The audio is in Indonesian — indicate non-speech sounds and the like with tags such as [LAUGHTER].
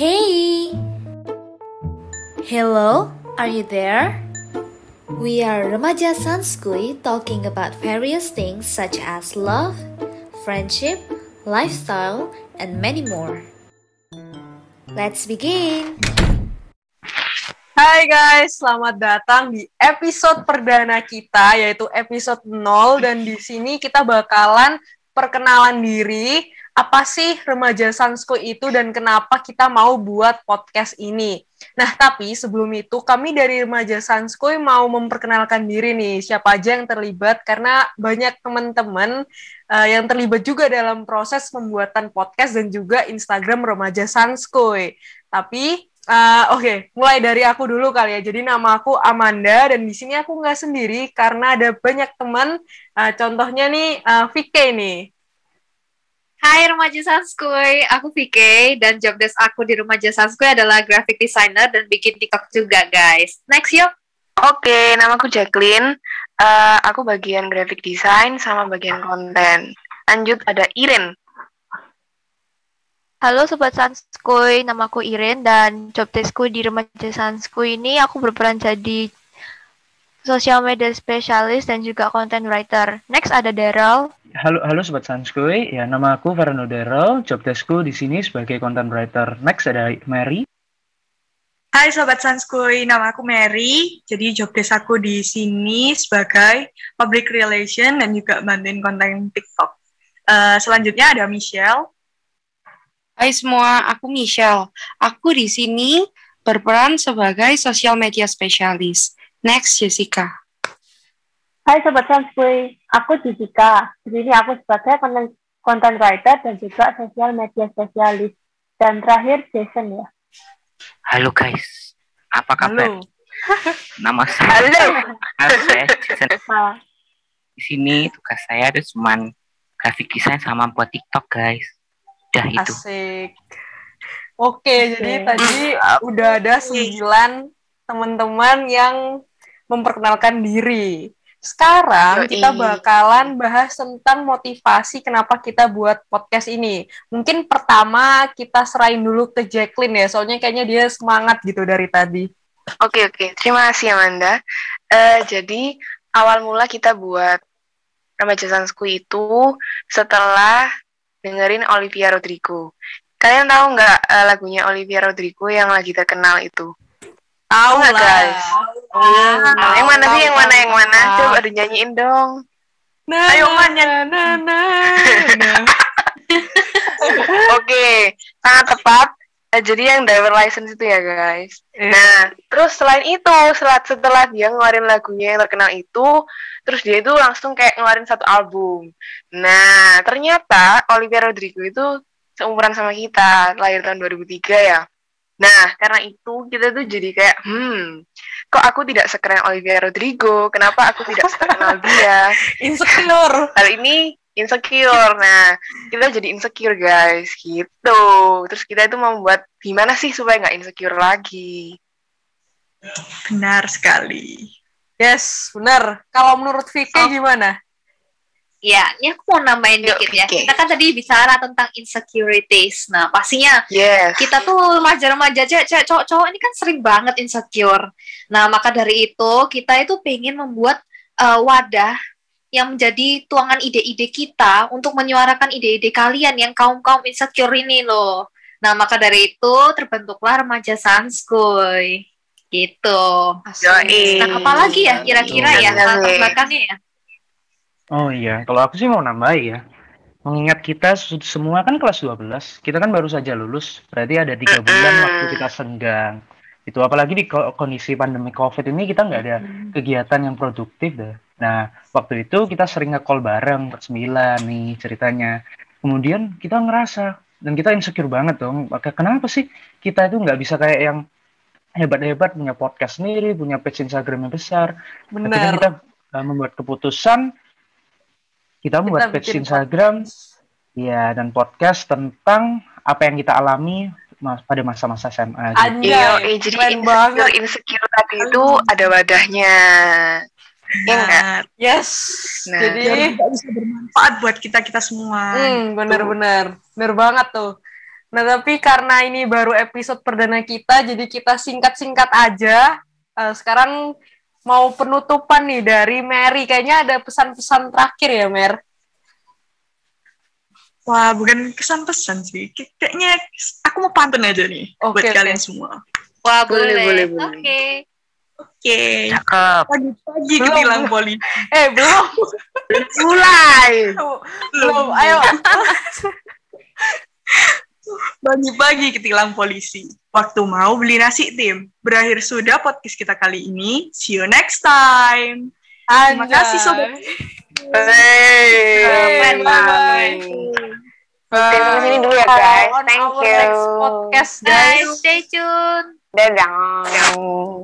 Hey! Hello, are you there? We are Remaja Sanskui talking about various things such as love, friendship, lifestyle, and many more. Let's begin! Hai guys, selamat datang di episode perdana kita yaitu episode 0 dan di sini kita bakalan perkenalan diri apa sih remaja Sansko itu dan kenapa kita mau buat podcast ini. Nah, tapi sebelum itu kami dari remaja Sansko mau memperkenalkan diri nih, siapa aja yang terlibat karena banyak teman-teman uh, yang terlibat juga dalam proses pembuatan podcast dan juga Instagram remaja Sanskoy. Tapi Uh, Oke, okay. mulai dari aku dulu kali ya. Jadi nama aku Amanda dan di sini aku nggak sendiri karena ada banyak teman. Uh, contohnya nih uh, VK nih. Hai Remaja Sanskuy, aku VK dan job desk aku di Remaja Sanskuy adalah graphic designer dan bikin TikTok juga guys. Next yuk. Oke, okay, nama aku Jacqueline. Uh, aku bagian graphic design sama bagian konten. Lanjut ada Irin. Halo Sobat Sanskuy, nama aku Iren dan job deskku di Remaja Sanskuy ini aku berperan jadi social media spesialis dan juga content writer. Next ada Daryl. Halo, halo Sobat Sanskuy, ya nama aku Farno Daryl, job deskku di sini sebagai content writer. Next ada Mary. Hai Sobat Sanskuy, nama aku Mary. Jadi job desk aku di sini sebagai public relation dan juga bantuin konten TikTok. Uh, selanjutnya ada Michelle. Hai semua, aku Michelle. Aku di sini berperan sebagai social media spesialis. Next, Jessica. Hai Sobat Sanskuy, aku Jessica. Di sini aku sebagai content, content writer dan juga social media spesialis. Dan terakhir, Jason ya. Halo guys, apa kabar? Halo. [LAUGHS] Nama saya Halo. Halo, saya Jason. Di sini tugas saya itu cuma grafik desain sama buat TikTok guys udah itu. Asik. Oke, okay. jadi tadi udah ada sembilan teman-teman yang memperkenalkan diri. Sekarang Yoi. kita bakalan bahas tentang motivasi kenapa kita buat podcast ini. Mungkin pertama kita serahin dulu ke Jacqueline ya, soalnya kayaknya dia semangat gitu dari tadi. Oke oke, terima kasih Amanda. Uh, jadi awal mula kita buat remaja Sansku itu setelah dengerin Olivia Rodrigo. Kalian tahu nggak uh, lagunya Olivia Rodrigo yang lagi terkenal itu? Tahu nggak guys? Oh, nah, yang mana sih? Yang mana? Yang mana? Coba dinyanyiin dong. Nah, Ayo man nah, nah, nah, nah. [LAUGHS] Oke, sangat tepat. Nah, jadi yang driver license itu ya guys. Yeah. Nah, terus selain itu, setelah setelah dia ngeluarin lagunya yang terkenal itu, terus dia itu langsung kayak ngeluarin satu album. Nah, ternyata Olivia Rodrigo itu seumuran sama kita, lahir tahun 2003 ya. Nah, karena itu kita tuh jadi kayak, hmm, kok aku tidak sekeren Olivia Rodrigo? Kenapa aku tidak sekenal dia? [LAUGHS] Insecure. Hal ini insecure. Nah, kita jadi insecure guys, gitu. Terus kita itu membuat gimana sih supaya nggak insecure lagi? Benar sekali. Yes, benar. Kalau menurut Vicky oh. gimana? Ya, ini aku mau nambahin Yuk, dikit ya. Okay. Kita kan tadi bicara tentang insecurities. Nah, pastinya yes. kita tuh remaja-remaja cewek cowok-cowok ini kan sering banget insecure. Nah, maka dari itu kita itu pengen membuat uh, wadah yang menjadi tuangan ide-ide kita untuk menyuarakan ide-ide kalian yang kaum-kaum insecure ini loh. Nah, maka dari itu terbentuklah remaja Sanskuy. Gitu. Yoi. Nah, apa lagi ya kira-kira ya latar belakangnya ya? Oh iya, kalau aku sih mau nambah ya. Mengingat kita semua kan kelas 12, kita kan baru saja lulus, berarti ada tiga bulan waktu kita senggang. Itu apalagi di kondisi pandemi COVID ini kita nggak ada kegiatan yang produktif deh. Nah, waktu itu kita sering nge-call bareng bersembilan nih ceritanya. Kemudian kita ngerasa dan kita insecure banget dong. Maka kenapa sih kita itu nggak bisa kayak yang hebat-hebat punya podcast sendiri, punya page Instagram yang besar. Benar. Ketika kita uh, membuat keputusan kita membuat kita page Instagram ya dan podcast tentang apa yang kita alami mas pada masa-masa SMA gitu. Iya, eh, jadi insecure, insecure tadi itu ada wadahnya. Nah, yes. Nah, jadi bisa bermanfaat buat kita kita semua. Hmm, benar-benar, benar banget tuh. Nah, tapi karena ini baru episode perdana kita, jadi kita singkat-singkat aja. Uh, sekarang mau penutupan nih dari Mary. Kayaknya ada pesan-pesan terakhir ya, Mer? Wah, bukan kesan-pesan sih. Kayaknya aku mau pantun aja nih okay, buat okay. kalian semua. Wah, boleh, boleh, boleh. Oke. Okay. Oke. Okay. Pagi-pagi ketilang polisi. Eh, belum. Mulai. Belum. Ayo. Pagi-pagi ketilang polisi. Waktu mau beli nasi tim. Berakhir sudah podcast kita kali ini. See you next time. Terima kasih sobat. Hey. Bye. Bye. Oke, sampai sini dulu ya guys. On Thank our you. next podcast, guys. Guys, stay tune. Dadah.